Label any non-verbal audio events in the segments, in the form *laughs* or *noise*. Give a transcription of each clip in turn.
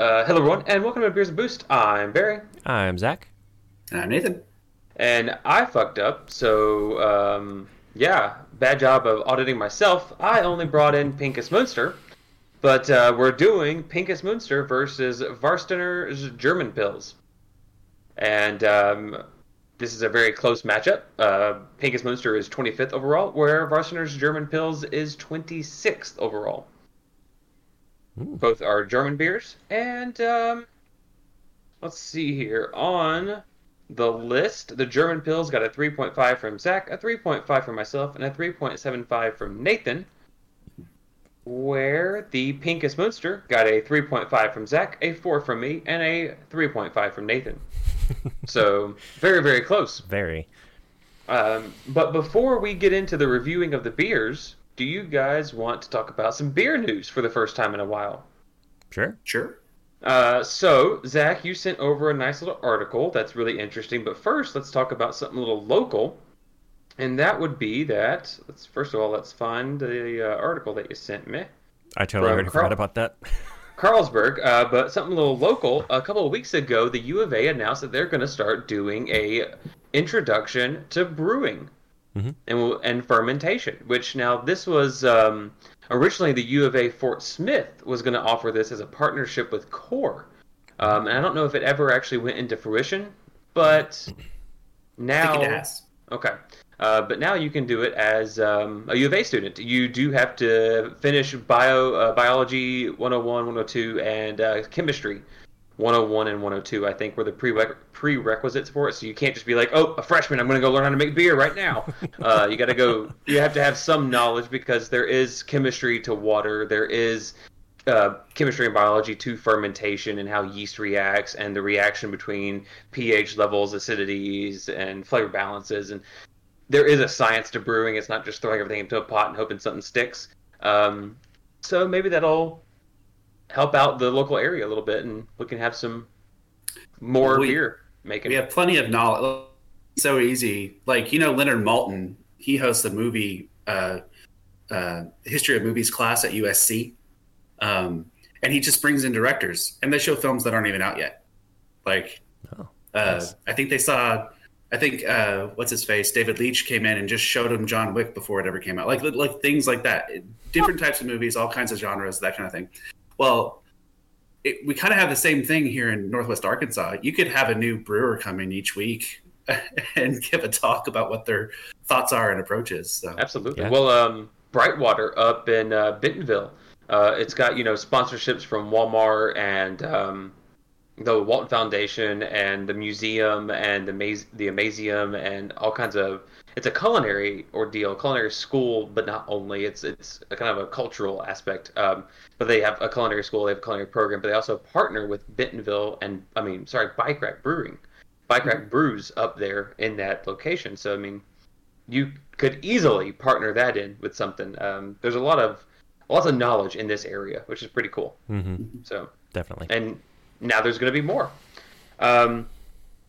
Uh, hello, everyone, and welcome to Beers and Boost. I'm Barry, I'm Zach. And I'm Nathan. and I fucked up. So, um, yeah, bad job of auditing myself. I only brought in Pinkus Munster, but uh, we're doing Pinkus Munster versus Warsteiner's German Pils, and um, this is a very close matchup. Uh, Pinkus Munster is 25th overall, where Warsteiner's German Pils is 26th overall. Ooh. Both are German beers, and um, let's see here on the list. The German Pils got a 3.5 from Zach, a 3.5 from myself, and a 3.75 from Nathan. Where the Pinkus Munster got a 3.5 from Zach, a 4 from me, and a 3.5 from Nathan. *laughs* so very, very close. Very. Um, but before we get into the reviewing of the beers, do you guys want to talk about some beer news for the first time in a while? Sure. Sure. Uh, so, Zach, you sent over a nice little article that's really interesting. But first, let's talk about something a little local, and that would be that. Let's first of all let's find the uh, article that you sent me. I totally From already Carl- forgot about that. *laughs* Carlsberg, uh, but something a little local. A couple of weeks ago, the U of A announced that they're going to start doing a introduction to brewing Mhm. and and fermentation. Which now this was um, originally the U of A Fort Smith was going to offer this as a partnership with Core, um, and I don't know if it ever actually went into fruition, but I now think it has. Okay. Uh, but now you can do it as um, a U of A student. You do have to finish bio uh, biology 101, 102, and uh, chemistry 101 and 102. I think were the prereq- prerequisites for it. So you can't just be like, oh, a freshman, I'm going to go learn how to make beer right now. *laughs* uh, you got to go. You have to have some knowledge because there is chemistry to water. There is uh, chemistry and biology to fermentation and how yeast reacts and the reaction between pH levels, acidities, and flavor balances. And there is a science to brewing. It's not just throwing everything into a pot and hoping something sticks. Um, so maybe that'll help out the local area a little bit, and we can have some more We- beer making. We have plenty of knowledge. So easy. Like, you know, Leonard Maltin, he hosts a movie, uh, uh, history of movies class at USC. Um, and he just brings in directors and they show films that aren't even out yet. Like, Oh, uh, nice. I think they saw, I think, uh, what's his face? David Leitch came in and just showed him John Wick before it ever came out. Like, like things like that. Different types of movies, all kinds of genres, that kind of thing. Well, it, we kind of have the same thing here in Northwest Arkansas. You could have a new brewer come in each week *laughs* and give a talk about what their thoughts are and approaches. So, Absolutely. Yeah. Well, um, Brightwater up in uh, Bentonville, uh, it's got you know sponsorships from Walmart and um, the Walton Foundation and the museum and the Maz- the Amazeum and all kinds of. It's a culinary ordeal, culinary school, but not only. It's it's a kind of a cultural aspect. Um, but they have a culinary school, they have a culinary program, but they also partner with Bentonville and I mean, sorry, Bike Rack Brewing. Bike Rack brews up there in that location. So I mean, you could easily partner that in with something. Um, there's a lot of lots of knowledge in this area, which is pretty cool. Mm-hmm. So, Definitely. and now there's going to be more. Um,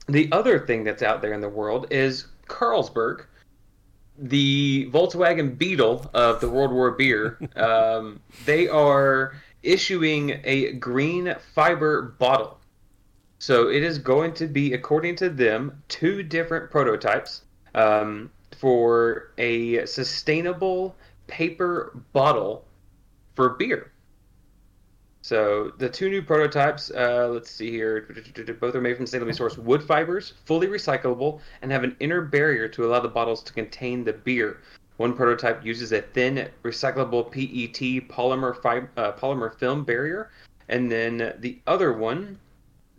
the other thing that's out there in the world is Carlsberg, the Volkswagen Beetle of the World War beer. *laughs* um, they are issuing a green fiber bottle. So it is going to be, according to them, two different prototypes um, for a sustainable paper bottle for beer. So the two new prototypes, uh, let's see here, both are made from sustainably sourced wood fibers, fully recyclable, and have an inner barrier to allow the bottles to contain the beer. One prototype uses a thin recyclable PET polymer uh, polymer film barrier, and then the other one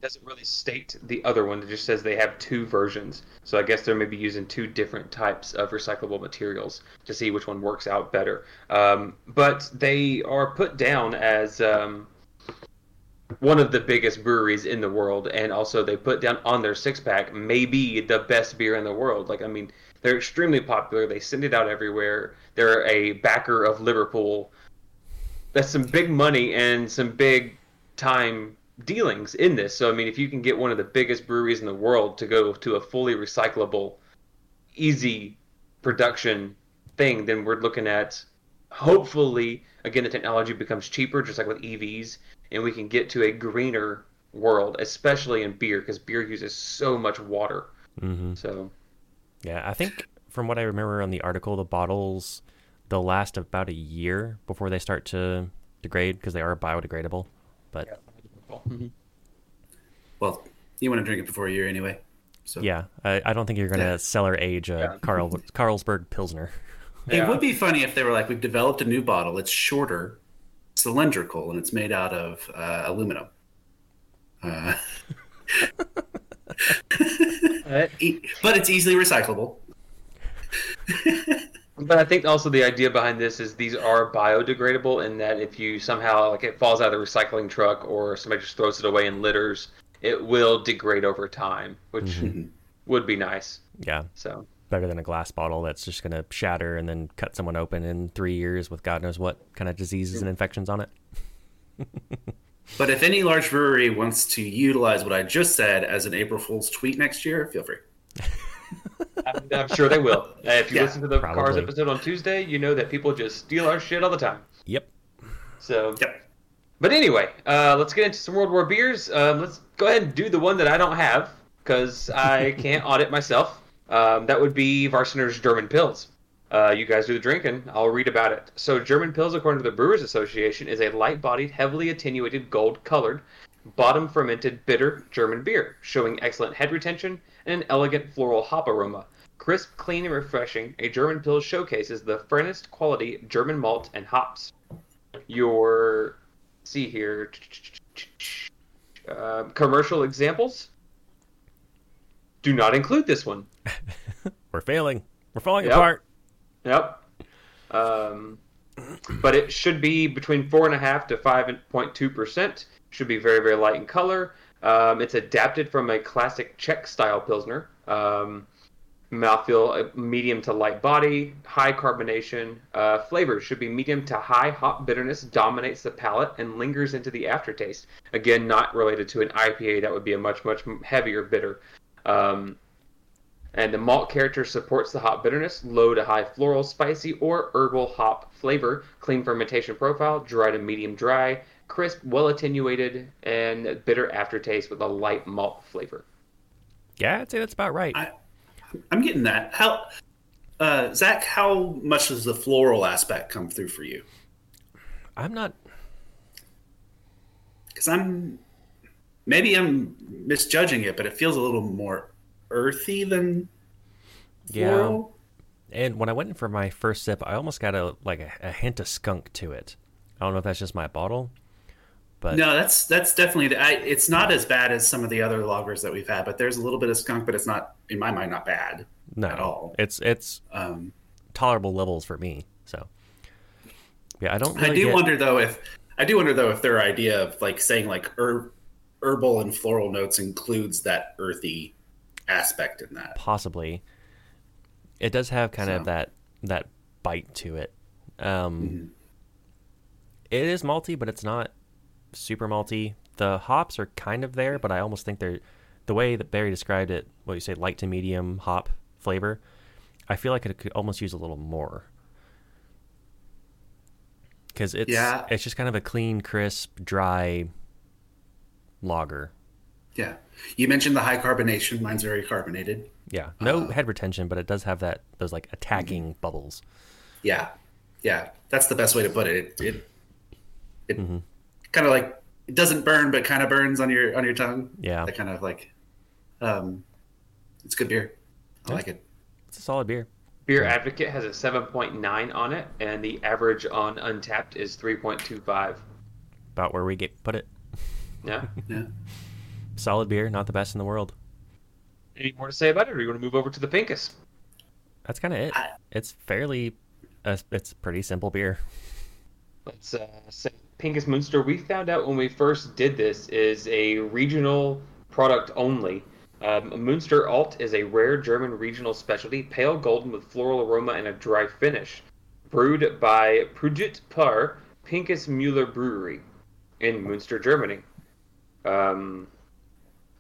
doesn't really state the other one. It just says they have two versions. So I guess they're maybe using two different types of recyclable materials to see which one works out better. Um, but they are put down as um, one of the biggest breweries in the world, and also they put down on their six pack maybe the best beer in the world. Like I mean, they're extremely popular. They send it out everywhere. They're a backer of Liverpool. That's some big money and some big time dealings in this. So I mean, if you can get one of the biggest breweries in the world to go to a fully recyclable, easy production thing, then we're looking at hopefully again the technology becomes cheaper, just like with EVs. And we can get to a greener world, especially in beer, because beer uses so much water. Mm-hmm. So Yeah, I think from what I remember on the article, the bottles they'll last about a year before they start to degrade because they are biodegradable. But Well, you want to drink it before a year anyway. So yeah, I, I don't think you're gonna Yeah. cellar age a Yeah. Carl Carlsberg Pilsner. It would be funny if they were like, we've developed a new bottle. It's shorter, cylindrical, and it's made out of uh, aluminum. Uh, *laughs* e- but it's easily recyclable. *laughs* But I think also the idea behind this is these are biodegradable in that if you somehow like it falls out of the recycling truck or somebody just throws it away in litters, it will degrade over time, which would be nice. Yeah, So better than a glass bottle that's just gonna shatter and then cut someone open in three years with God knows what kind of diseases and infections on it. *laughs* But if any large brewery wants to utilize what I just said as an April Fool's tweet next year, feel free. *laughs* I'm, I'm sure they will. Uh, if you Yeah, listen to the Cars episode on Tuesday, you know that people just steal our shit all the time. Yep. So Yep. But anyway, uh, let's get into some World War beers. Um, let's go ahead and do the one that I don't have because I *laughs* can't audit myself. Um, that would be Warsteiner's German Pils. Uh, you guys do the drinking. I'll read about it. So, German Pils, according to the Brewers Association, is a light-bodied, heavily attenuated, gold-colored, bottom-fermented, bitter German beer, showing excellent head retention and an elegant floral hop aroma. Crisp, clean, and refreshing, a German Pill showcases the finest quality German malt and hops. Your see here uh, commercial examples do not include this one. We're failing. We're falling Yep. apart. Yep. Um, but it should be between four and a half to five point two percent. Should be very very light in color. Um, it's adapted from a classic Czech style pilsner. Um, mouthfeel uh, medium to light body, high carbonation. Uh, flavor should be medium to high hop bitterness dominates the palate and lingers into the aftertaste. Again, not related to an IPA. That would be a much much heavier bitter. Um, and the malt character supports the hop bitterness, low to high floral, spicy, or herbal hop flavor, clean fermentation profile, dry to medium dry, crisp, well attenuated, and bitter aftertaste with a light malt flavor. Yeah, I'd say that's about right. I, I'm getting that. How, uh, Zach? How much does the floral aspect come through for you? I'm not. Because I'm maybe I'm misjudging it, but it feels a little more earthy than Yeah. And when I went in for my first sip, I almost got a like a, a hint of skunk to it. I don't know if that's just my bottle, but No, that's that's definitely. I, it's not as bad as some of the other loggers that we've had, but there's a little bit of skunk, but it's not, in my mind, not bad no, at all. it's it's Um, tolerable levels for me. So yeah, I don't. Really I do get- wonder though if I do wonder though if their idea of like saying like herb, herbal and floral notes includes that earthy aspect in that. possibly. It does have kind of that that bite to it. Um, Mhm. it is malty, but it's not super malty. The hops are kind of there, but I almost think they're the way that Barry described it. What you say, light to medium hop flavor. I feel like it could almost use a little more because it's Yeah. it's just kind of a clean, crisp, dry lager. Yeah, you mentioned the high carbonation. Mine's very carbonated. Yeah, no Uh, head retention, but it does have that those like attacking bubbles. Yeah, yeah, that's the best way to put it. It it, it Mm-hmm. kind of like it doesn't burn, but kind of burns on your on your tongue. Yeah. that kind of like, um, it's good beer. I Yeah. like it. It's a solid beer. Beer Advocate has a 7.9 on it, and the average on Untappd is 3.25. About where we get put it. Yeah. *laughs* Yeah. Solid beer, not the best in the world. Any more to say about it, or you want to move over to the Pinkus? That's kind of it. I- It's fairly, uh, it's pretty simple beer. Let's uh, say Pinkus Munster. We found out when we first did this is a regional product only. Um, Munster Alt is a rare German regional specialty, pale golden with floral aroma and a dry finish. Brewed by Puget Par Pinkus Müller Brewery in Munster, Germany. Um,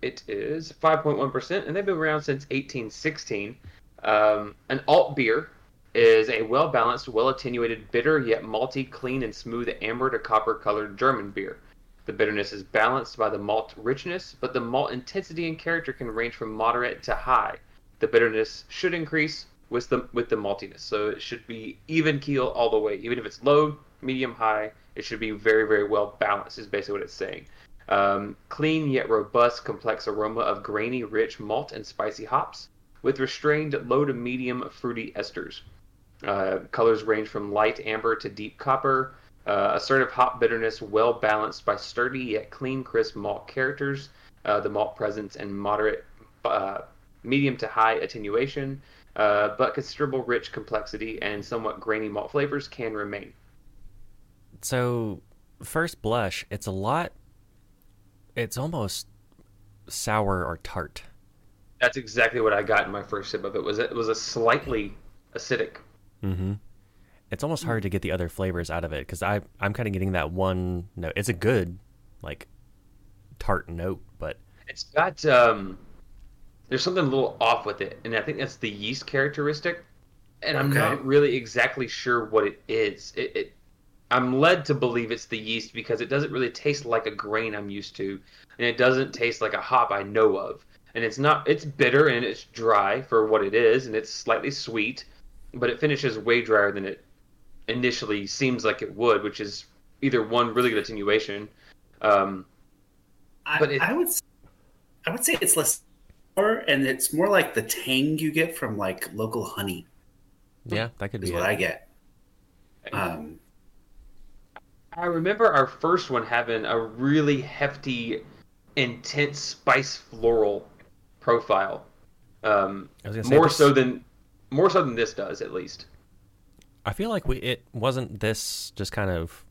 it is 5.1%, and they've been around since 1816. Um, an alt beer is a well balanced, well attenuated, bitter yet malty, clean and smooth amber to copper colored German beer. The bitterness is balanced by the malt richness, but the malt intensity and character can range from moderate to high. The bitterness should increase with the with the maltiness, so it should be even keel all the way. Even if it's low, medium, high, it should be very very well balanced. Is basically what it's saying. Um, clean yet robust, complex aroma of grainy, rich malt and spicy hops, with restrained low to medium fruity esters. Uh, colors range from light amber to deep copper. Uh, assertive hop bitterness, well balanced by sturdy yet clean, crisp malt characters. Uh, the malt presence and moderate, uh, medium to high attenuation, uh, but considerable rich complexity and somewhat grainy malt flavors can remain. So, first blush, it's a lot. It's almost sour or tart. That's exactly what I got in my first sip of it. Was it was a slightly acidic. Mm-hmm. It's almost hard to get the other flavors out of it because I I'm kind of getting that one note. It's a good like tart note, but It's got um, there's something a little off with it, and I think that's the yeast characteristic. And I'm not really exactly sure what it is. It, it I'm led to believe it's the yeast because it doesn't really taste like a grain I'm used to, and it doesn't taste like a hop I know of. And it's not it's bitter and it's dry for what it is, and it's slightly sweet, but it finishes way drier than it initially seems like it would, which is either one really good attenuation. Um, I, But it- I would, s- I would say it's less sour, and it's more like the tang you get from like local honey yeah, that could is be what it. I get. Um, I remember our first one having a really hefty, intense spice floral profile. Um, I was gonna say more this- so than more so than this does, at least. I feel like we it wasn't this just kind of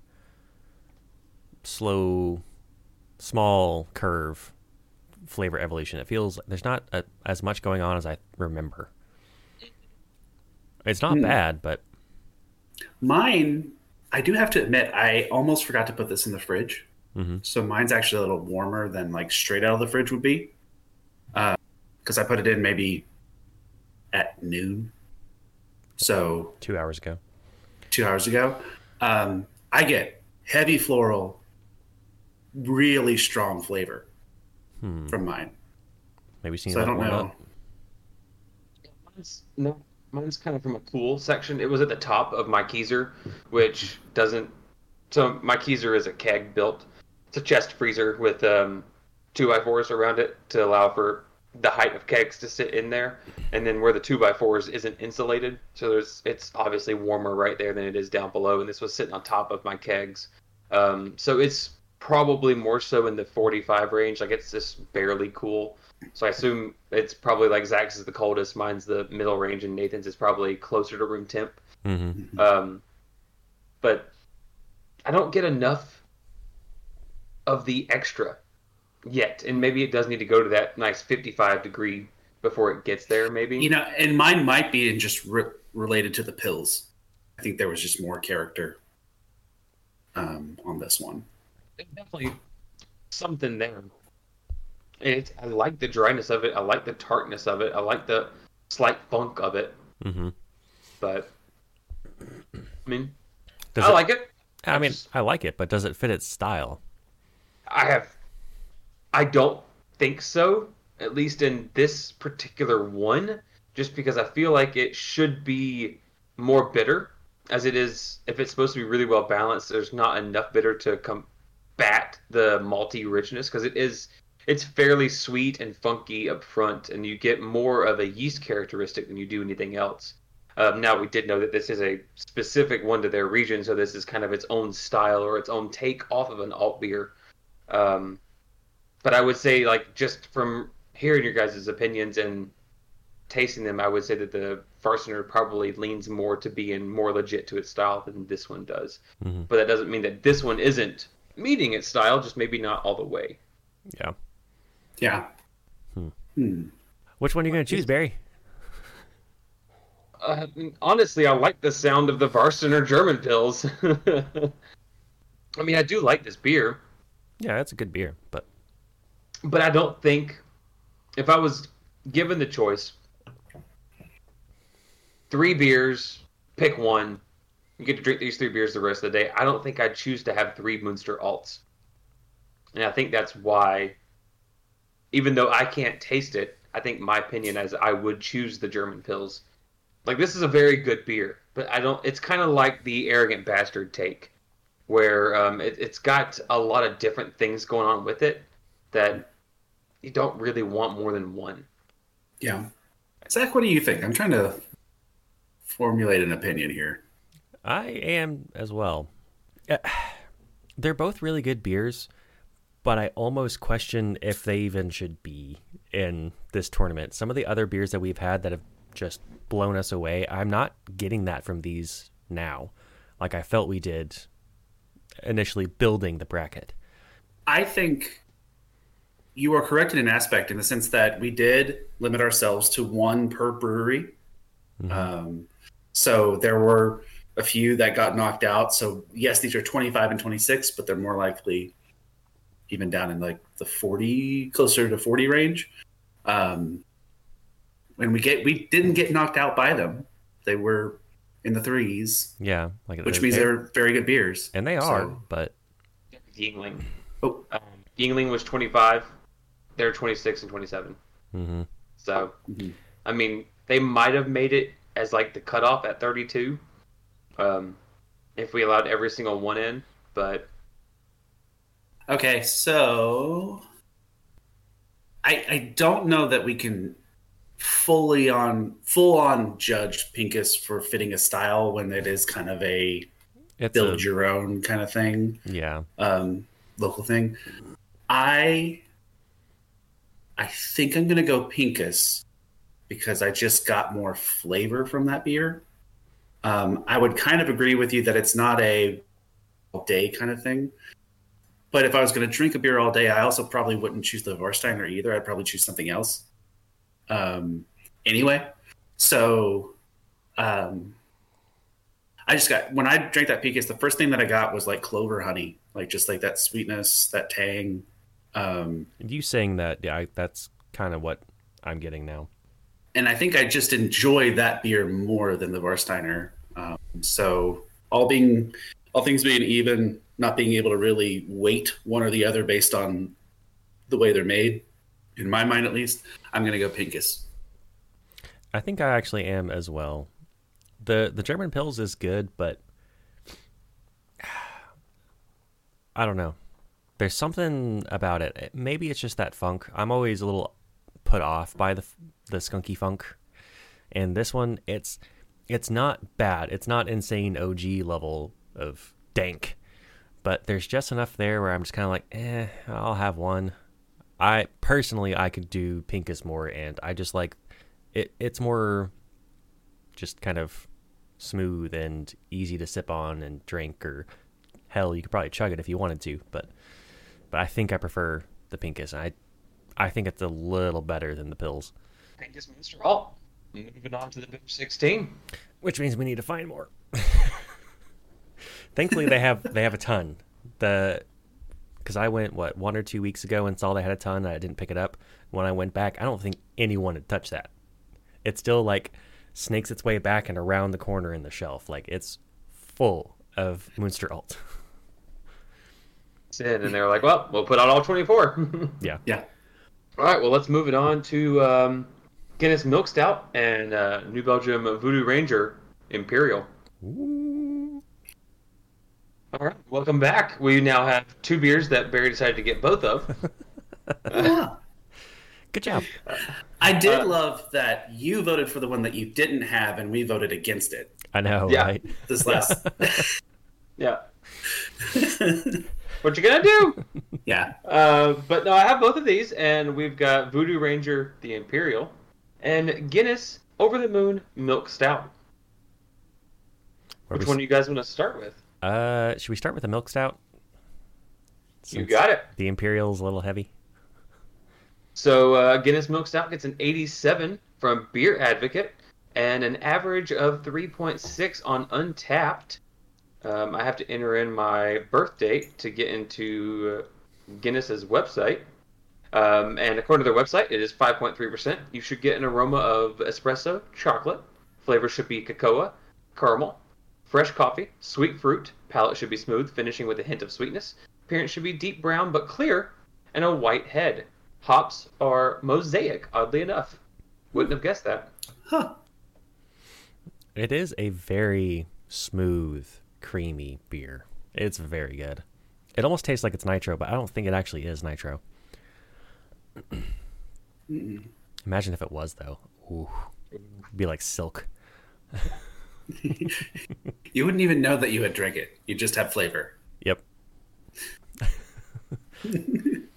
slow, small curve flavor evolution. It feels there's not a, as much going on as I remember. It's not Hmm. bad, but mine, I do have to admit, I almost forgot to put this in the fridge. Mhm. So mine's actually a little warmer than like straight out of the fridge would be, because I put it in maybe at noon. So two hours ago. two hours ago. Um, I get heavy floral, really strong flavor Hmm. from mine. Maybe seeing So I don't know. up. No, mine's kind of from a cool section. It was at the top of my keezer, which doesn't. So my keezer is a keg built. It's a chest freezer with um, two by fours around it to allow for the height of kegs to sit in there, and then where the two by fours isn't insulated, so there's it's obviously warmer right there than it is down below. And this was sitting on top of my kegs, um, so it's probably more so in the 45 range. Like it's just barely cool. So I assume it's probably like Zach's is the coldest, mine's the middle range, and Nathan's is probably closer to room temp. hmm Um, but I don't get enough of the extra yet, and maybe it does need to go to that nice 55 degree before it gets there. Maybe You know, and mine might be just re- related to the Pils. I think there was just more character um, on this one. There's definitely something there. It, I like the dryness of it. I like the tartness of it. I like the slight funk of it. hmm But I mean, Does I it, like it. I mean, just- I like it, but does it fit its style? I have. I don't think so. At least in this particular one, just because I feel like it should be more bitter, as it is. If it's supposed to be really well balanced, there's not enough bitter to combat the malty richness because it is. It's fairly sweet and funky up front, and you get more of a yeast characteristic than you do anything else. Um, now we did know that this is a specific one to their region, so this is kind of its own style or its own take off of an alt beer. Um, but I would say, like, just from hearing your guys' opinions and tasting them, I would say that the Warsteiner probably leans more to being more legit to its style than this one does. Mhm. But that doesn't mean that this one isn't meeting its style, just maybe not all the way. Yeah. Yeah. Hmm. Hmm. Which one are you going to choose, Barry? Uh, honestly, I like the sound of the Warsteiner German Pils. *laughs* I mean, I do like this beer. Yeah, that's a good beer, but but I don't think if I was given the choice, three beers, pick one. You get to drink these three beers the rest of the day. I don't think I'd choose to have three Munster alts. and I think that's why, even though I can't taste it, I think my opinion is I would choose the German Pils. Like this is a very good beer, but I don't. It's kind of like the arrogant bastard take, where um, it, it's got a lot of different things going on with it that you don't really want more than one. Yeah. Zach, what do you think? I'm trying to formulate an opinion here. I am as well. Uh, *sighs* they're both really good beers, but I almost question if they even should be in this tournament. Some of the other beers that we've had that have just blown us away, I'm not getting that from these now, like I felt we did initially building the bracket. I think you are correct in an aspect in the sense that we did limit ourselves to one per brewery. Mm-hmm. Um, so there were a few that got knocked out. So yes, these are 25 and 26, but they're more likely even down in like the 40, closer to 40 range. Um, and we get we didn't get knocked out by them. They were in the threes. Yeah, like which means they're very good beers, and they are. So. But Yuengling, oh, um, Yuengling was 25. They're 26 and 27. Mm-hmm. So, mm-hmm. I mean, they might have made it as like the cutoff at 32, um, if we allowed every single one in. But okay, so I I don't know that we can fully on full on judge Pinkus for fitting a style when it is kind of a it's build a, your own kind of thing. Yeah. Um, local thing. I I think I'm gonna go Pinkus because I just got more flavor from that beer. Um, I would kind of agree with you that it's not a all day kind of thing. But if I was going to drink a beer all day, I also probably wouldn't choose the Warsteiner either. I'd probably choose something else. Um, anyway, so um, I just got when I drank that Pinkus, the first thing that I got was like clover honey, like just like that sweetness, that tang. Um, you saying that, yeah, that's kind of what I'm getting now and I think I just enjoy that beer more than the Warsteiner. Um, so all being all things being even, not being able to really weight one or the other based on the way they're made, in my mind at least, I'm going to go Pinkus. I think I actually am as well. the The German Pils is good, but *sighs* I don't know. There's something about it. Maybe it's just that funk. I'm always a little put off by the the skunky funk. And this one, it's it's not bad. It's not insane OG level of dank, but there's just enough there where I'm just kind of like, eh, I'll have one. I personally, I could do Pinkus more, and I just like it. It's more just kind of smooth and easy to sip on and drink, or hell, you could probably chug it if you wanted to. But but I think I prefer the Pinkus. I I think it's a little better than the Pils. Pinkus Munster Alt. Moving on to the Bib 16. Which means we need to find more. *laughs* Thankfully, they have they have a ton. The because I went what one or two weeks ago and saw they had a ton. I didn't pick it up. When I went back, I don't think anyone had touched that. It still like snakes its way back and around the corner in the shelf. Like it's full of Munster Alt. In and they're like, well, we'll put out all 24. *laughs* yeah. Yeah. All right, well, let's move it on to um, Guinness Milk Stout and uh, New Belgium Voodoo Ranger Imperial. Ooh. All right, welcome back. We now have two beers that Barry decided to get both of. *laughs* yeah. Good job. I did uh, love that you voted for the one that you didn't have, and we voted against it. I know, yeah. right? This last. *laughs* yeah. *laughs* what you gonna do? Yeah. Uh, but no, I have both of these, and we've got Voodoo Ranger, the Imperial, and Guinness Over the Moon Milk Stout. Which one do you guys want to start with? Uh, should we start with the milk stout? Since you got it. The Imperial's a little heavy. So uh, Guinness Milk Stout gets an 87 from Beer Advocate and an average of 3.6 on Untappd. Um, I have to enter in my birth date to get into Guinness's website. Um, and according to their website, it is 5.3%. You should get an aroma of espresso, chocolate. Flavor should be cocoa, caramel, fresh coffee, sweet fruit. Palate should be smooth, finishing with a hint of sweetness. appearance should be deep brown but clear, and a white head. Hops are mosaic, oddly enough. Wouldn't have guessed that. Huh. It is a very smooth, creamy beer. It's very good. It almost tastes like it's nitro, but I don't think it actually is nitro. Imagine if it was though. Ooh, it'd be like silk. *laughs* *laughs* You wouldn't even know that you had drank it. You just have flavor. Yep. *laughs*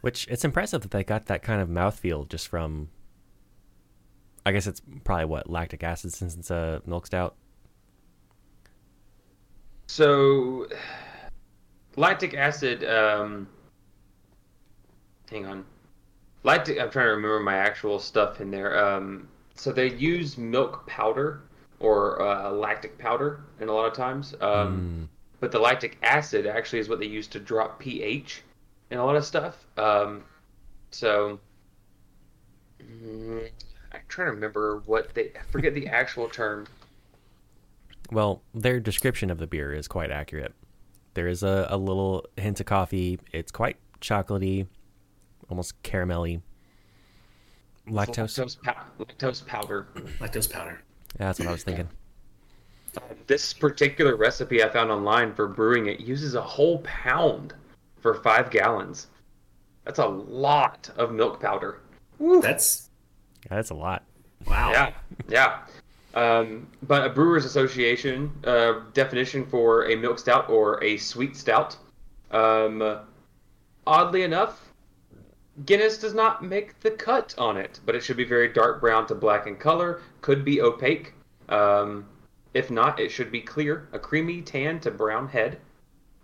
Which it's impressive that they got that kind of mouthfeel just from. I guess it's probably what lactic acid since it's a milk stout. So, lactic acid. Um, hang on. Lactic. I'm trying to remember my actual stuff in there. Um, so they use milk powder or uh, lactic powder, in a lot of times. Um, But the lactic acid actually is what they use to drop pH in a lot of stuff. Um, so. mm, I'm trying to remember what they. I forget the actual term. Well, their description of the beer is quite accurate. There is a, a little hint of coffee. It's quite chocolatey, almost caramelly. Lactose. Lactose, pow- lactose powder. Lactose powder. Yeah, that's what I was thinking. This particular recipe I found online for brewing it uses a whole pound for five gallons. That's a lot of milk powder. Woo. That's Yeah, that's a lot. wow. Yeah, yeah. Um, but a Brewers Association uh, definition for a milk stout or a sweet stout. Um, oddly enough, Guinness does not make the cut on it, but it should be very dark brown to black in color. Could be opaque. Um, if not, it should be clear. A creamy tan to brown head.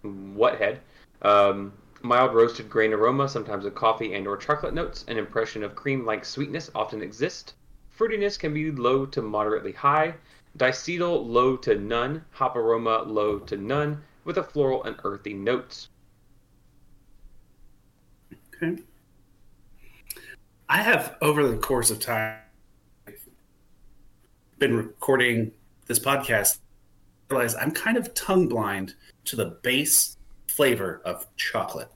What head? Um, mild roasted grain aroma, sometimes with coffee and or chocolate notes. An impression of cream-like sweetness often exists. Fruitiness can be low to moderately high. Diacetyl low to none. Hop aroma low to none, with a floral and earthy notes. Okay. I have over the course of time been recording this podcast. Realize I'm kind of tongue blind to the base flavor of chocolate,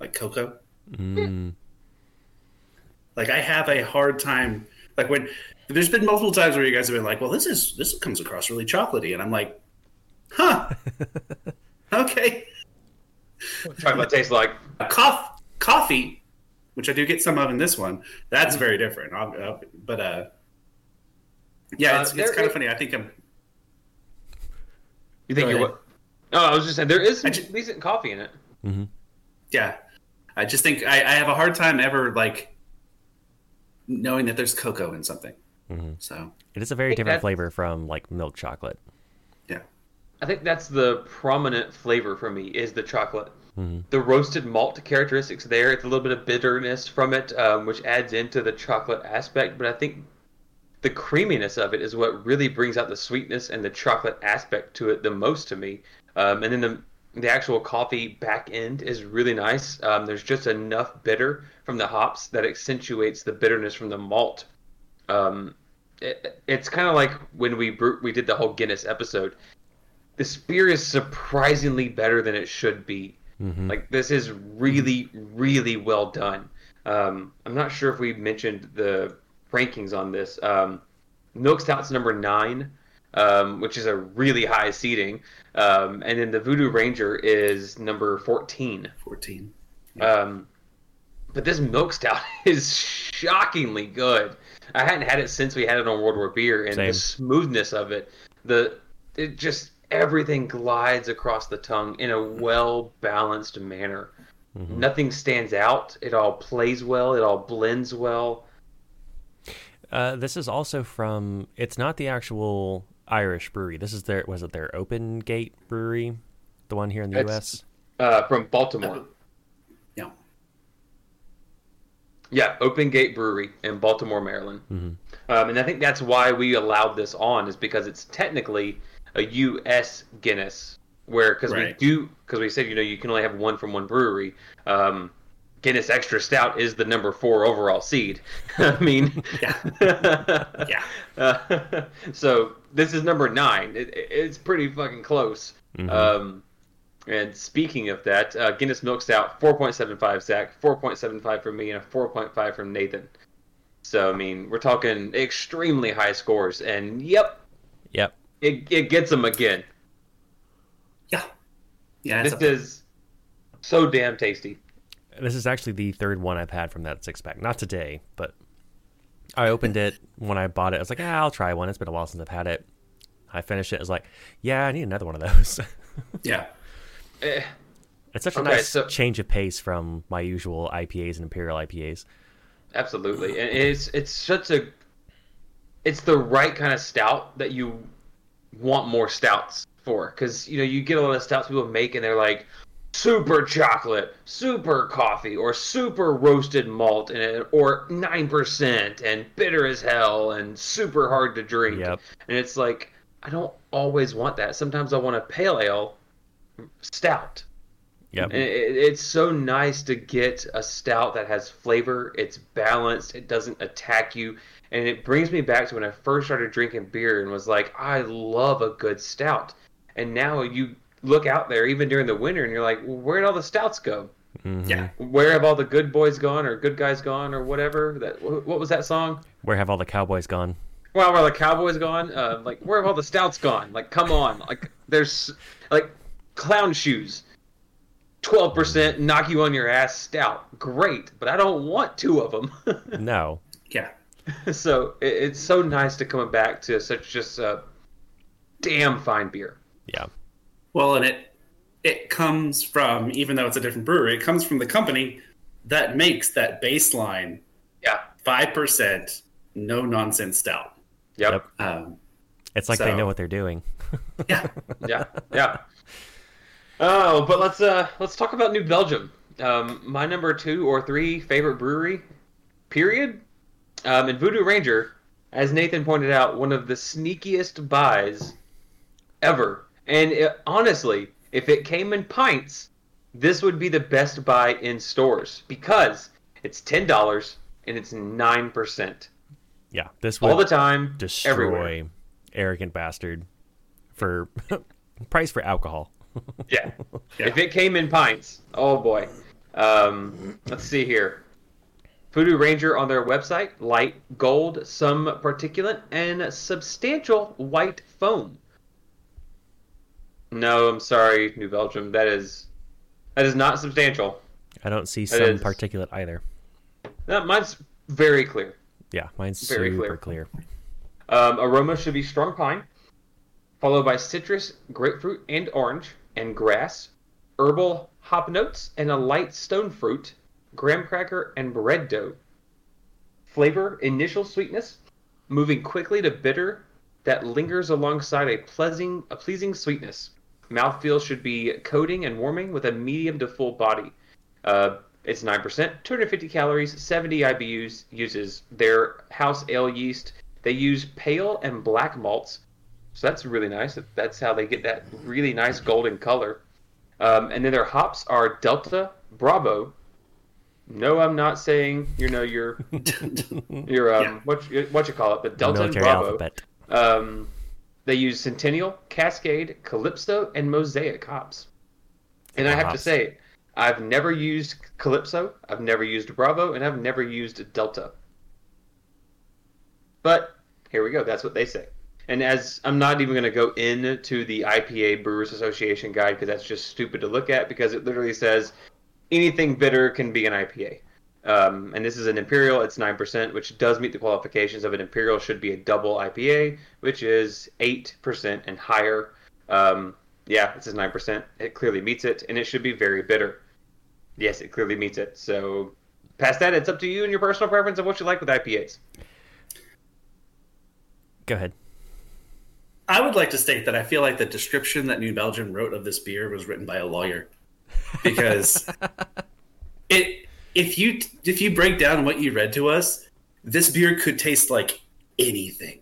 like cocoa. Mm, Like I have a hard time. Like when there's been multiple times where you guys have been like, "Well, this is this comes across really chocolatey," and I'm like, "Huh, *laughs* okay." Chocolate tastes like Coff- coffee, which I do get some of in this one, that's very different. I'll, I'll- but uh, yeah, Uh, it's, there it's kind of funny. I think I'm. you think you're what? Oh, I was just saying there is some I ju- decent coffee in it. hmm Yeah, I just think I, I have a hard time ever like knowing that there's cocoa in something. hmm So It is a very different flavor from like milk chocolate. yeah, I think that's the prominent flavor for me is the chocolate. Hmm The roasted malt characteristics there. It's a little bit of bitterness from it, um, which adds into the chocolate aspect. But I think the creaminess of it is what really brings out the sweetness and the chocolate aspect to it the most to me. Um, and then the the actual coffee back end is really nice. Um, there's just enough bitter from the hops that accentuates the bitterness from the malt. Um, it, it's kind of like when we we did the whole Guinness episode. This beer is surprisingly better than it should be. Hmm Like this is really, really well done. Um, I'm not sure if we mentioned the rankings on this. Um, Milk Stout's number nine, um, which is a really high seating, um, and then the Voodoo Ranger is number 14. fourteen. Um, but this Milk Stout *laughs* is shockingly good. I hadn't had it since we had it on World War Beer, and Same. the smoothness of it, the it just everything glides across the tongue in a well balanced manner. Mhm. Nothing stands out. It all plays well. It all blends well. Uh, this is also from. It's not the actual Irish brewery. This is their. Was it their Open Gate brewery, the one here in the It's- U.S. Uh, from Baltimore. Yeah, Yeah, Open Gate Brewery in Baltimore, Maryland. Mhm. Um, and I think that's why we allowed this on is because it's technically a U.S. Guinness, where because we do because we said you know you can only have one from one brewery. Um, Guinness Extra Stout is the number four overall seed. *laughs* I mean, Yeah. *laughs* yeah. Uh, *laughs* so this is number nine. It, it- it's pretty fucking close. Mhm. Um, And speaking of that, uh, Guinness Milk Stout, 4.75 Zach, 4.75 from me, and a 4.5 from Nathan. So, I mean, we're talking extremely high scores. And yep, Yep. It, it gets them again. Yeah. Yeah. This a, is so damn tasty. This is actually the third one I've had from that six pack. Not today, but I opened it when I bought it. I was like, ah, I'll try one. It's been a while since I've had it. I finished it. I was like, yeah, I need another one of those. *laughs* yeah. Eh, it's such a Okay, nice so- change of pace from my usual IPAs and Imperial IPAs. absolutely. And it's it's such a it's the right kind of stout that you want more stouts for because you know you get a lot of stouts people make and they're like super chocolate, super coffee, or super roasted malt, and or nine percent and bitter as hell and super hard to drink. Yep. And it's like I don't always want that. Sometimes I want a pale ale stout. Yep. And it, it's so nice to get a stout that has flavor. It's balanced. It doesn't attack you. And it brings me back to when I first started drinking beer and was like, I love a good stout. And now you look out there, even during the winter, and you're like, well, where'd all the stouts go? Mhm. Yeah. Where have all the good boys gone, or good guys gone, or whatever? That what was that song? Where have all the cowboys gone? Well, where are the Cowboys gone? Uh, like, where have all the stouts gone? Like, come on! Like, there's like clown shoes, twelve percent knock you on your ass stout. Great, but I don't want two of them. *laughs* No. Yeah. *laughs* so it, it's so nice to come back to such just a damn fine beer. Yeah. Well, and it it comes from even though it's a different brewery, it comes from the company that makes that baseline Yeah. five percent no nonsense stout. Yep. Yep. Um, It's like they know what they're doing. *laughs* yeah. yeah, yeah. Oh, but let's uh let's talk about New Belgium. Um, my number two or three favorite brewery, period. Um, and Voodoo Ranger, as Nathan pointed out, one of the sneakiest buys ever. And it, honestly, if it came in pints, this would be the best buy in stores because it's ten dollars and it's nine percent Yeah. This would all the time, destroy everywhere. arrogant bastard for *laughs* price for alcohol. Yeah. *laughs* Yeah. If it came in pints, oh boy. Um, let's see here. Voodoo Ranger on their website, light gold, some particulate, and substantial white foam. No, I'm sorry, New Belgium. That is that is not substantial. I don't see That some is- particulate either. No, mine's very clear. Yeah, mine's Very super clear. clear. Um, aroma should be strong pine, followed by citrus, grapefruit, and orange, and grass, herbal hop notes, and a light stone fruit, graham cracker, and bread dough. Flavor, initial sweetness, moving quickly to bitter that lingers alongside a pleasing, a pleasing sweetness. Mouthfeel should be coating and warming with a medium to full body. Uh, it's 9%, 250 calories, 70 IBUs, uses their house ale yeast. They use pale and black malts, so that's really nice. That's how they get that really nice golden color. Um, and then their hops are Delta, Bravo. No, I'm not saying you know your *laughs* your um Yeah. what you- what you call it, but Delta and Bravo. alphabet. Um, they use Centennial, Cascade, Calypso, and Mosaic hops. And I have to say, I've never used Calypso, I've never used Bravo, and I've never used Delta. But here we go. That's what they say. And as I'm not even going to go into the IPA Brewers Association guide because that's just stupid to look at because it literally says anything bitter can be an IPA. Um, and this is an imperial; it's nine percent, which does meet the qualifications of an imperial. Should be a double IPA, which is eight percent and higher. Um, yeah, this is nine percent. It clearly meets it, and it should be very bitter. Yes, it clearly meets it. So, past that, it's up to you and your personal preference of what you like with IPAs. Go ahead. I would like to state that I feel like the description that New Belgium wrote of this beer was written by a lawyer, because it if you if you break down what you read to us, this beer could taste like anything.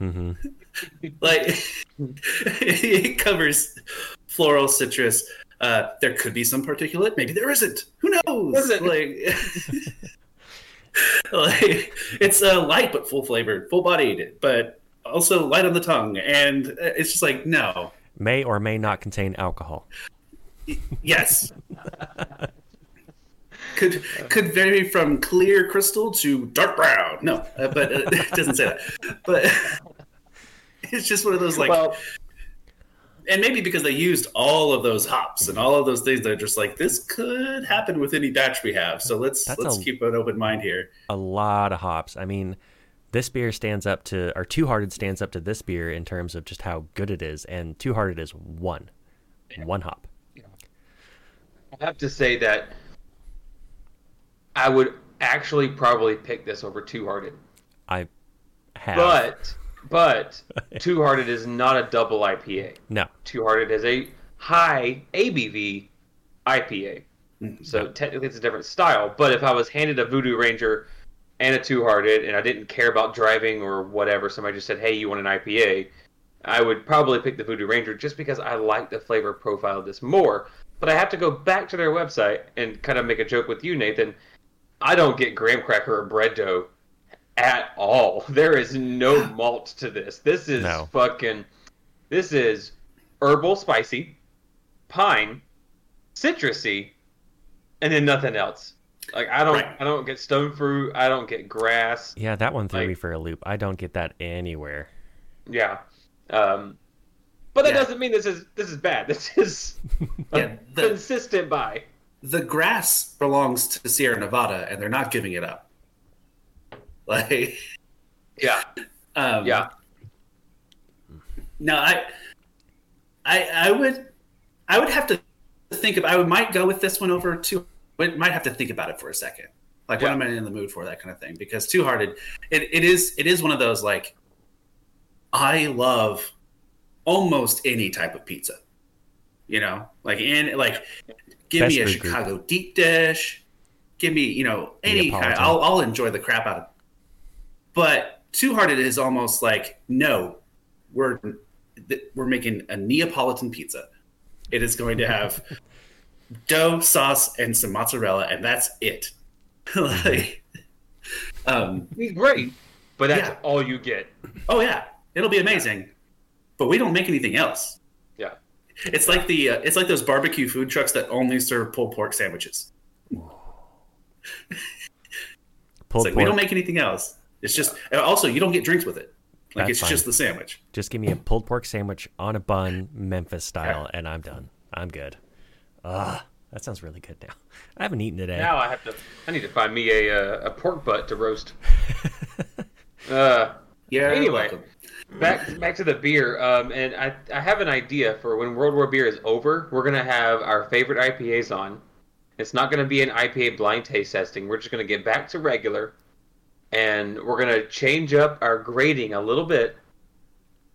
Mm-hmm. Like *laughs* it covers floral, citrus. Uh, there could be some particulate. Maybe there isn't. Who knows? Isn't. Like, *laughs* like it's uh, light but full flavored, full bodied, but also light on the tongue. And it's just like no. May or may not contain alcohol. Yes. could could vary from clear crystal to dark brown. No, uh, but uh, *laughs* it doesn't say that. But *laughs* it's just one of those like, well, and maybe because they used all of those hops and all of those things, they're just like, this could happen with any batch we have. So let's let's a- keep an open mind here. a lot of hops. I mean, this beer stands up to, or Two Hearted stands up to this beer in terms of just how good it is, and Two Hearted is one, one hop. I have to say that I would actually probably pick this over Two Hearted, I have, but but *laughs* Two Hearted is not a double IPA. no, Two Hearted is a high ABV IPA. So technically it's a different style. But if I was handed a Voodoo Ranger and a Two Hearted and I didn't care about driving or whatever, somebody just said, hey, you want an IPA, I would probably pick the Voodoo Ranger just because I like the flavor profile of this more. But I have to go back to their website and kind of make a joke with you, Nathan. I don't get graham cracker or bread dough at all. *laughs* There is no *gasps* malt to this. This is No. fucking. This is herbal, spicy, pine, citrusy, and then nothing else. Like I don't, Right. I don't get stone fruit. I don't get grass. yeah, that one threw Like- me for a loop. I don't get that anywhere. Yeah, um, but that Yeah. doesn't mean this is this is bad. *laughs* This is a Yeah, the- consistent buy. The grass belongs to Sierra Nevada, and they're not giving it up. *laughs* Like, Yeah, um, yeah. No, I, I, I would, I would have to think about. I would, might go with this one over two. Might have to think about it for a second. Like Yeah. what am I in the mood for? That kind of thing. Because Two Hearted, it, it is it is one of those like, I love almost any type of pizza. You know, like and like, give Best me a food group. Chicago deep dish. Give me you know any kind. Neapolitan. I'll I'll enjoy the crap out of. it. But Two Hearted is almost like no, we're th- we're making a Neapolitan pizza. It is going to have *laughs* dough, sauce, and some mozzarella, and that's it. *laughs* like, um, He's great, but that's Yeah. all you get. oh yeah, it'll be amazing. But we don't make anything else. Yeah. It's like the uh, it's like those barbecue food trucks that only serve pulled pork sandwiches. Pulled It's like we don't make anything else. It's just and also you don't get drinks with it. Like That's it's fine. just the sandwich. Just give me a pulled pork sandwich on a bun, Memphis style, and I'm done. I'm good. Ah, that sounds really good now. *laughs* I haven't eaten today. Now I have to. I need to find me a uh, a pork butt to roast. *laughs* uh, Yeah. you're Anyway. Back back to the beer. Um, and I I have an idea for when World War Beer is over. We're gonna have our favorite IPAs on. It's not gonna be an IPA blind taste testing. We're just gonna get back to regular, and we're gonna change up our grading a little bit.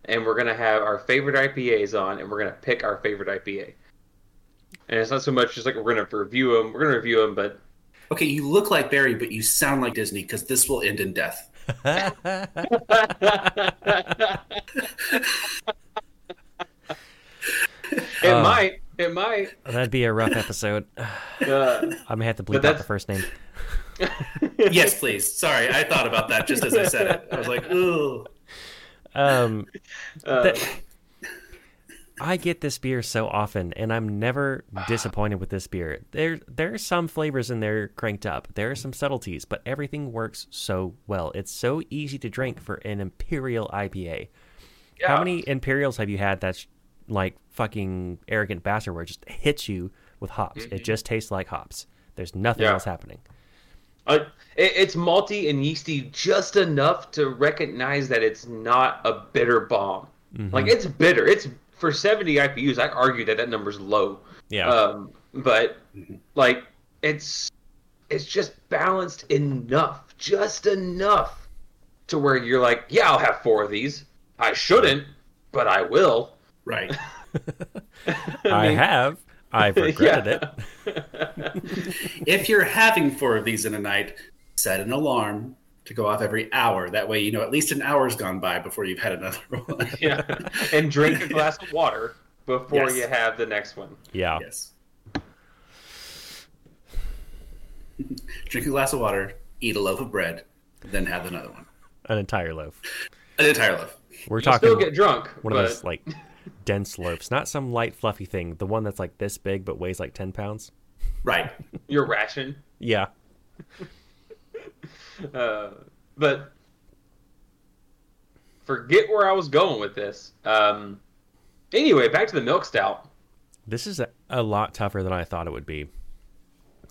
And we're gonna have our favorite IPAs on, and we're gonna pick our favorite IPA. And it's not so much just like we're gonna review them. We're gonna review them, but Okay, you look like Barry, but you sound like Disney because this will end in death. It Uh. might. It might. That'd be a rough episode. *sighs* Uh, I may have to bleep out the first name. *laughs* yes, please. Sorry, I thought about that just as I said it. I was like, ooh. Um, uh, that- I get this beer so often, and I'm never disappointed with this beer. There, there are some flavors in there cranked up. There are some subtleties, but everything works so well. It's so easy to drink for an imperial IPA. How many imperials have you had that's like fucking arrogant bastard where it just hits you with hops? It just tastes like hops. There's nothing Yeah. else happening. Uh, it, it's malty and yeasty just enough to recognize that it's not a bitter bomb. Mm-hmm. Like it's bitter. It's for 70 IBUs. I argue that that number's low. Yeah. Um, but like it's it's just balanced enough, just enough to where you're like, yeah, I'll have four of these. I shouldn't, but I will. Right. *laughs* I, mean- have. I've *laughs* regretted Yeah. it. *laughs* If you're having four of these in a night, set an alarm to go off every hour. That way, you know at least an hour's gone by before you've had another *laughs* one. *laughs* Yeah, and drink a glass of water before Yes. you have the next one. Yeah. Yes. Drink a glass of water, eat a loaf of bread, then have another one. An entire loaf. An entire loaf. We're You'll talking still get drunk, one but of those like dense slopes, not some light fluffy thing. The one that's like this big but weighs like ten pounds. Right. Your ration. Yeah. *laughs* Uh, but forget where I was going with this. Um, anyway, back to the milk stout. This is a, a lot tougher than I thought it would be.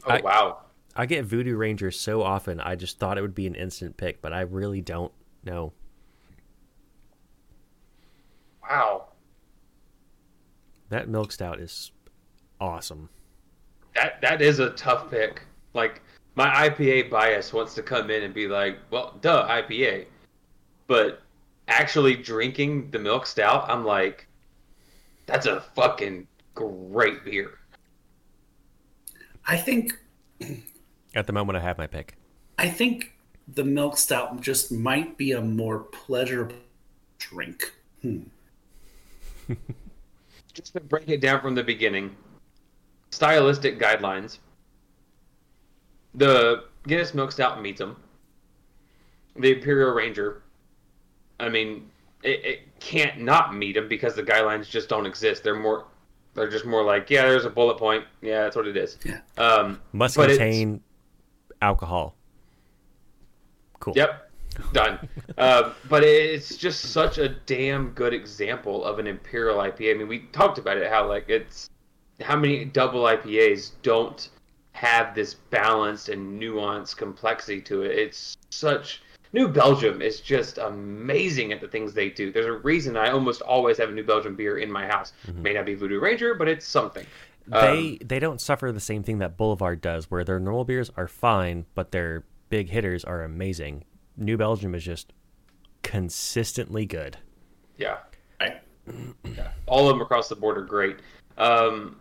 Oh I- wow. I get Voodoo Ranger so often, I just thought it would be an instant pick, but I really don't know. Wow. That milk stout is awesome. That that is a tough pick. Like my IPA bias wants to come in and be like, well, duh, IPA. But actually drinking the milk stout, I'm like, that's a fucking great beer. I think *clears throat* At the moment, I have my pick. I think the milk stout just might be a more pleasurable drink. Hmm. *laughs* Just to break it down from the beginning, stylistic guidelines. The Guinness Milk Stout meets them. The Imperial Ranger, I mean, it, it can't not meet them because the guidelines just don't exist. They're more, they're just more like, yeah, there's a bullet point. Yeah, that's what it is. Yeah. Um, Must contain alcohol. Cool. Yep, done. *laughs* uh, but it's just such a damn good example of an imperial IPA. I mean, we talked about it how like it's how many double IPAs don't have this balanced and nuanced complexity to it. It's such New Belgium is just amazing at the things they do. There's a reason I almost always have a New Belgium beer in my house. May not be Voodoo Ranger, but it's something. They they don't suffer the same thing that Boulevard does, where their normal beers are fine, but their big hitters are amazing. New Belgium is just consistently good. Yeah. Right. Yeah. All of them across the board are great. Um,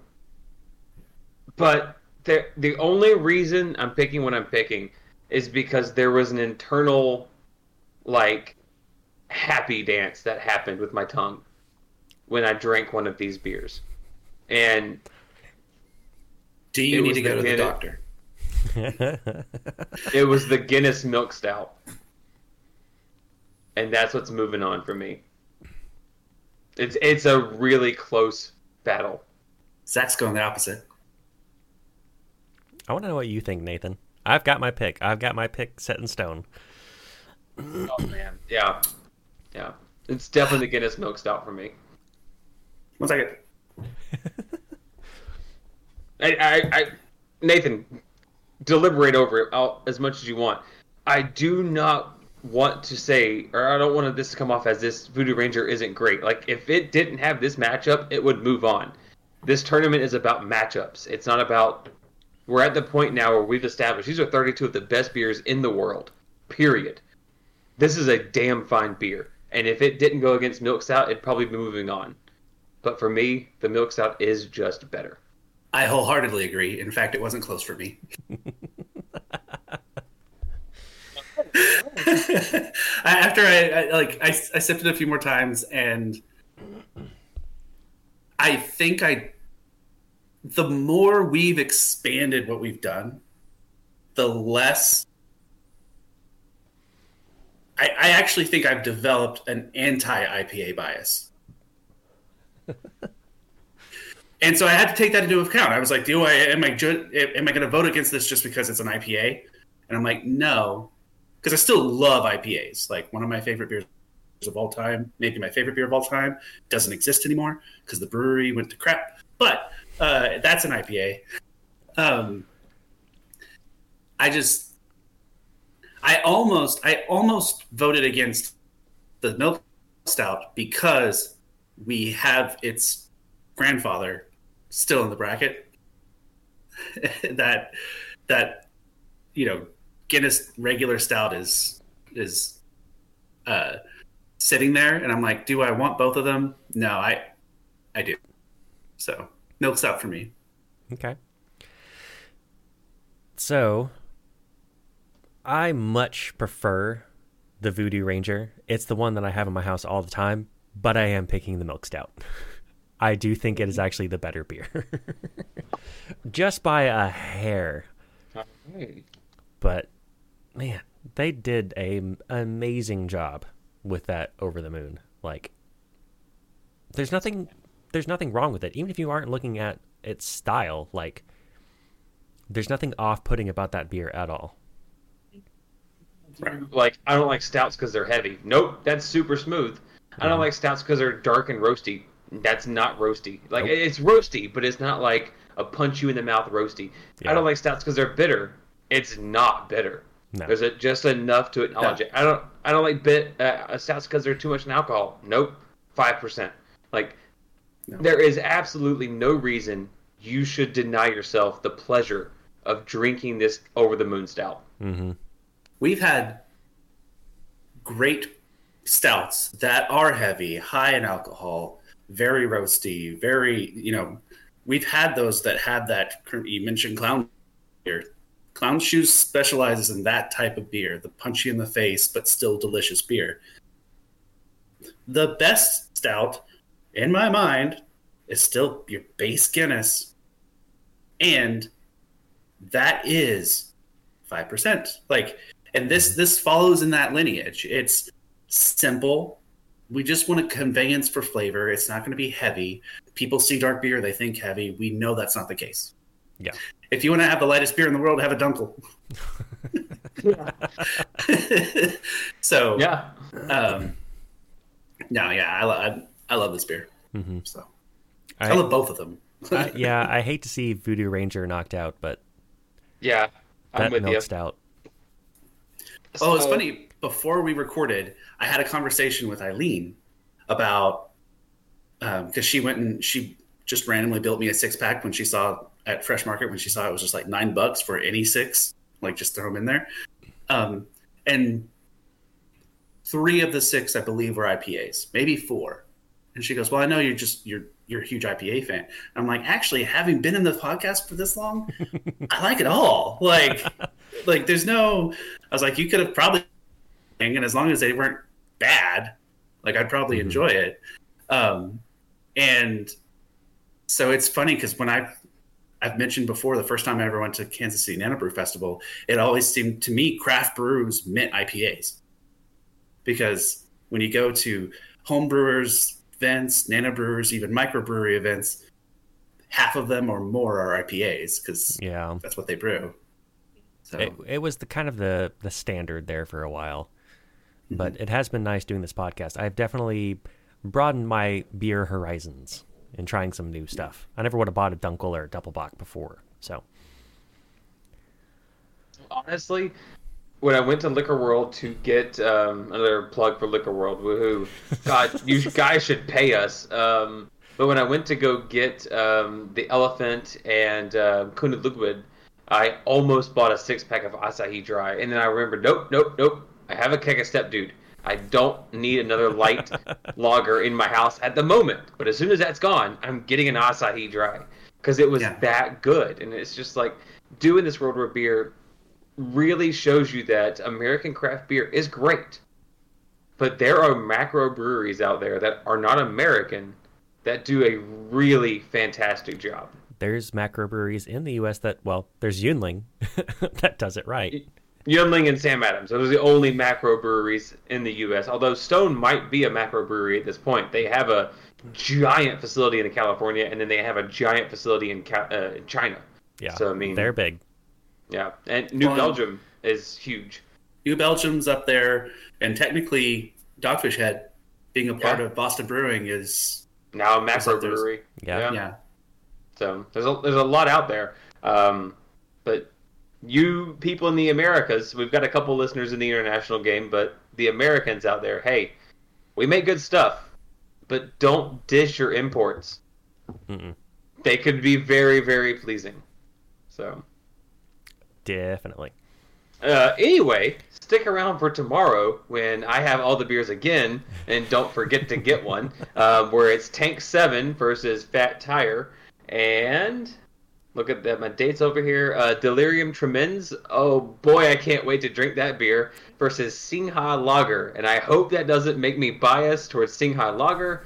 but the the only reason I'm picking what I'm picking is because there was an internal, like, happy dance that happened with my tongue when I drank one of these beers, and Do you need to go the to the doctor? *laughs* it was the Guinness Milk Stout, and that's what's moving on for me. It's it's a really close battle. Zach's going the opposite. I want to know what you think, Nathan. I've got my pick. I've got my pick set in stone. Oh man, yeah, yeah. It's definitely the Guinness Milk Stout for me. One second. *laughs* I, I, I Nathan, deliberate over it out as much as you want. I do not want to say, or I don't want this to come off as this Voodoo Ranger isn't great. Like if it didn't have this matchup, it would move on. This tournament is about matchups. It's not about. We're at the point now where we've established these are 32 of the best beers in the world. Period. This is a damn fine beer, and if it didn't go against Milk Stout, it'd probably be moving on. But for me, the Milk Stout is just better. I wholeheartedly agree. In fact, it wasn't close for me. *laughs* After I, I like, I, I sipped it a few more times, and I think I, the more we've expanded what we've done, the less. I, I actually think I've developed an anti IPA bias. *laughs* And so I had to take that into account. I was like, "Do I am I ju- am I going to vote against this just because it's an IPA?" And I'm like, "No," because I still love IPAs. Like one of my favorite beers of all time, maybe my favorite beer of all time, doesn't exist anymore because the brewery went to crap. But uh, that's an IPA. Um, I just, I almost, I almost voted against the milk stout because we have its grandfather still in the bracket. *laughs* That that you know guinness regular stout is is uh sitting there and i'm like do i want both of them? No i i do. So milk stout for me Okay. So, I much prefer the Voodoo Ranger. It's the one that I have in my house all the time, but I am picking the Milk Stout. *laughs* I do think it is actually the better beer. *laughs* Just by a hair. But man, they did a m- amazing job with that over the moon. Like there's nothing there's nothing wrong with it. Even if you aren't looking at its style, like there's nothing off-putting about that beer at all. Like I don't like stouts because they're heavy. Nope, that's super smooth. I don't like stouts because they're dark and roasty. That's not roasty. Like Nope. it's roasty, but it's not like a punch you in the mouth roasty. Yeah. I don't like stouts because they're bitter. It's not bitter. No. There's a, just enough to acknowledge it. I don't. I don't like bit uh, stouts because they're too much in alcohol. Nope, five percent. Like No. there is absolutely no reason you should deny yourself the pleasure of drinking this over the moon stout. Mm-hmm. We've had great stouts that are heavy, high in alcohol, very roasty, very, you know, we've had those that have that. You mentioned Clown beer. Clown Shoes specializes in that type of beer, the punchy in the face, but still delicious beer. The best stout, in my mind, is still your base Guinness. And that is 5%. Like, and this this follows in that lineage. It's simple. We just want a conveyance for flavor. It's not going to be heavy. People see dark beer, they think heavy. We know that's not the case. Yeah. If you want to have the lightest beer in the world, have a dunkel. *laughs* *laughs* so Yeah, um, no, yeah, I, lo- I, I love this beer. Mm-hmm. So I, I, love both of them. I- yeah, I hate to see Voodoo Ranger knocked out, but yeah, I'm that with milk you. stout. Oh, it's funny. Before we recorded, I had a conversation with Eileen about because she went and she just randomly built me a six pack when she saw at Fresh Market when she saw it was just like nine bucks for any six, like just throw them in there. Um, and three of the six, I believe, were IPAs, maybe four. And she goes, "Well, I know you're just you're you're a huge IPA fan." I'm like, actually, having been in the podcast for this long, I like it all. Like, *laughs* like there's no. I was like, you could have probably, and as long as they weren't bad, like I'd probably Mhm. enjoy it. Um, and so it's funny because when I I've mentioned before the first time I ever went to Kansas City Nano Brew Festival, it always seemed to me craft brews meant IPAs. Because when you go to home brewers events, nano brewers, even microbrewery events, half of them or more are IPAs because Yeah, that's what they brew. So it, it was the kind of the the standard there for a while, mm-hmm. but it has been nice doing this podcast. I've definitely broadened my beer horizons in trying some new stuff. I never would have bought a Dunkel or a Doppelbock before, so honestly, when I went to Liquor World to get um, another plug for Liquor World, woohoo! God, you *laughs* guys should pay us. Um, but when I went to go get um, the Elephant and uh, Kuna Liquid, I almost bought a six pack of Asahi Dry, and then I remembered, nope, nope, nope. I have a keg of Step Dude. I don't need another light *laughs* lager in my house at the moment. But as soon as that's gone, I'm getting an Asahi Dry because it was Yeah. that good, and it's just like doing this World War beer really shows you that American craft beer is great. But there are macro breweries out there that are not American that do a really fantastic job. there's macro breweries in the U.S. that well, there's Yuengling *laughs* that does it right. Yuengling and Sam Adams. Those are the only macro breweries in the U.S. Although Stone might be a macro brewery at this point. They have a giant facility in California, and then they have a giant facility in, Ca- uh, in China. Yeah, So, I mean- they're big. Yeah, and New Well, Belgium is huge. New Belgium's up there, and technically Dogfish Head, being a part Yeah. of Boston Brewing, is Now a macro like there's- brewery. Yeah. yeah. So there's a there's a lot out there. Um, but you people in the Americas, we've got a couple listeners in the international game, but the Americans out there, hey, we make good stuff, but don't dish your imports. Mm-mm. They could be very very pleasing. So Definitely. uh, anyway, stick around for tomorrow when I have all the beers again, and don't forget to get one. *laughs* Um, where it's Tank Seven versus Fat Tire, and look at that, my dates over here. Uh, Delirium Tremens. Oh boy, I can't wait to drink that beer versus Singha Lager, and I hope that doesn't make me biased towards Singha Lager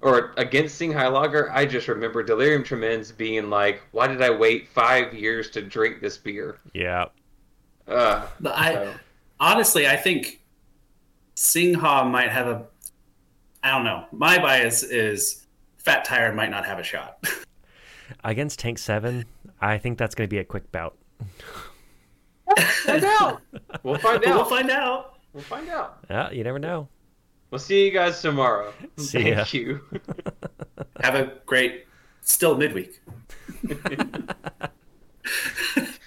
or against Singha Lager, I just remember Delirium Tremens being like, "Why did I wait five years to drink this beer?" Yeah. Uh, but I so. honestly, I think Singha might have a. I don't know. My bias is Fat Tire might not have a shot *laughs* against Tank Seven. I think that's going to be a quick bout. find out. We'll find out. We'll find out. We'll find out. Yeah, you never know. We'll see you guys tomorrow. *laughs* See Thank ya. you. Have a great, still midweek. *laughs* *laughs*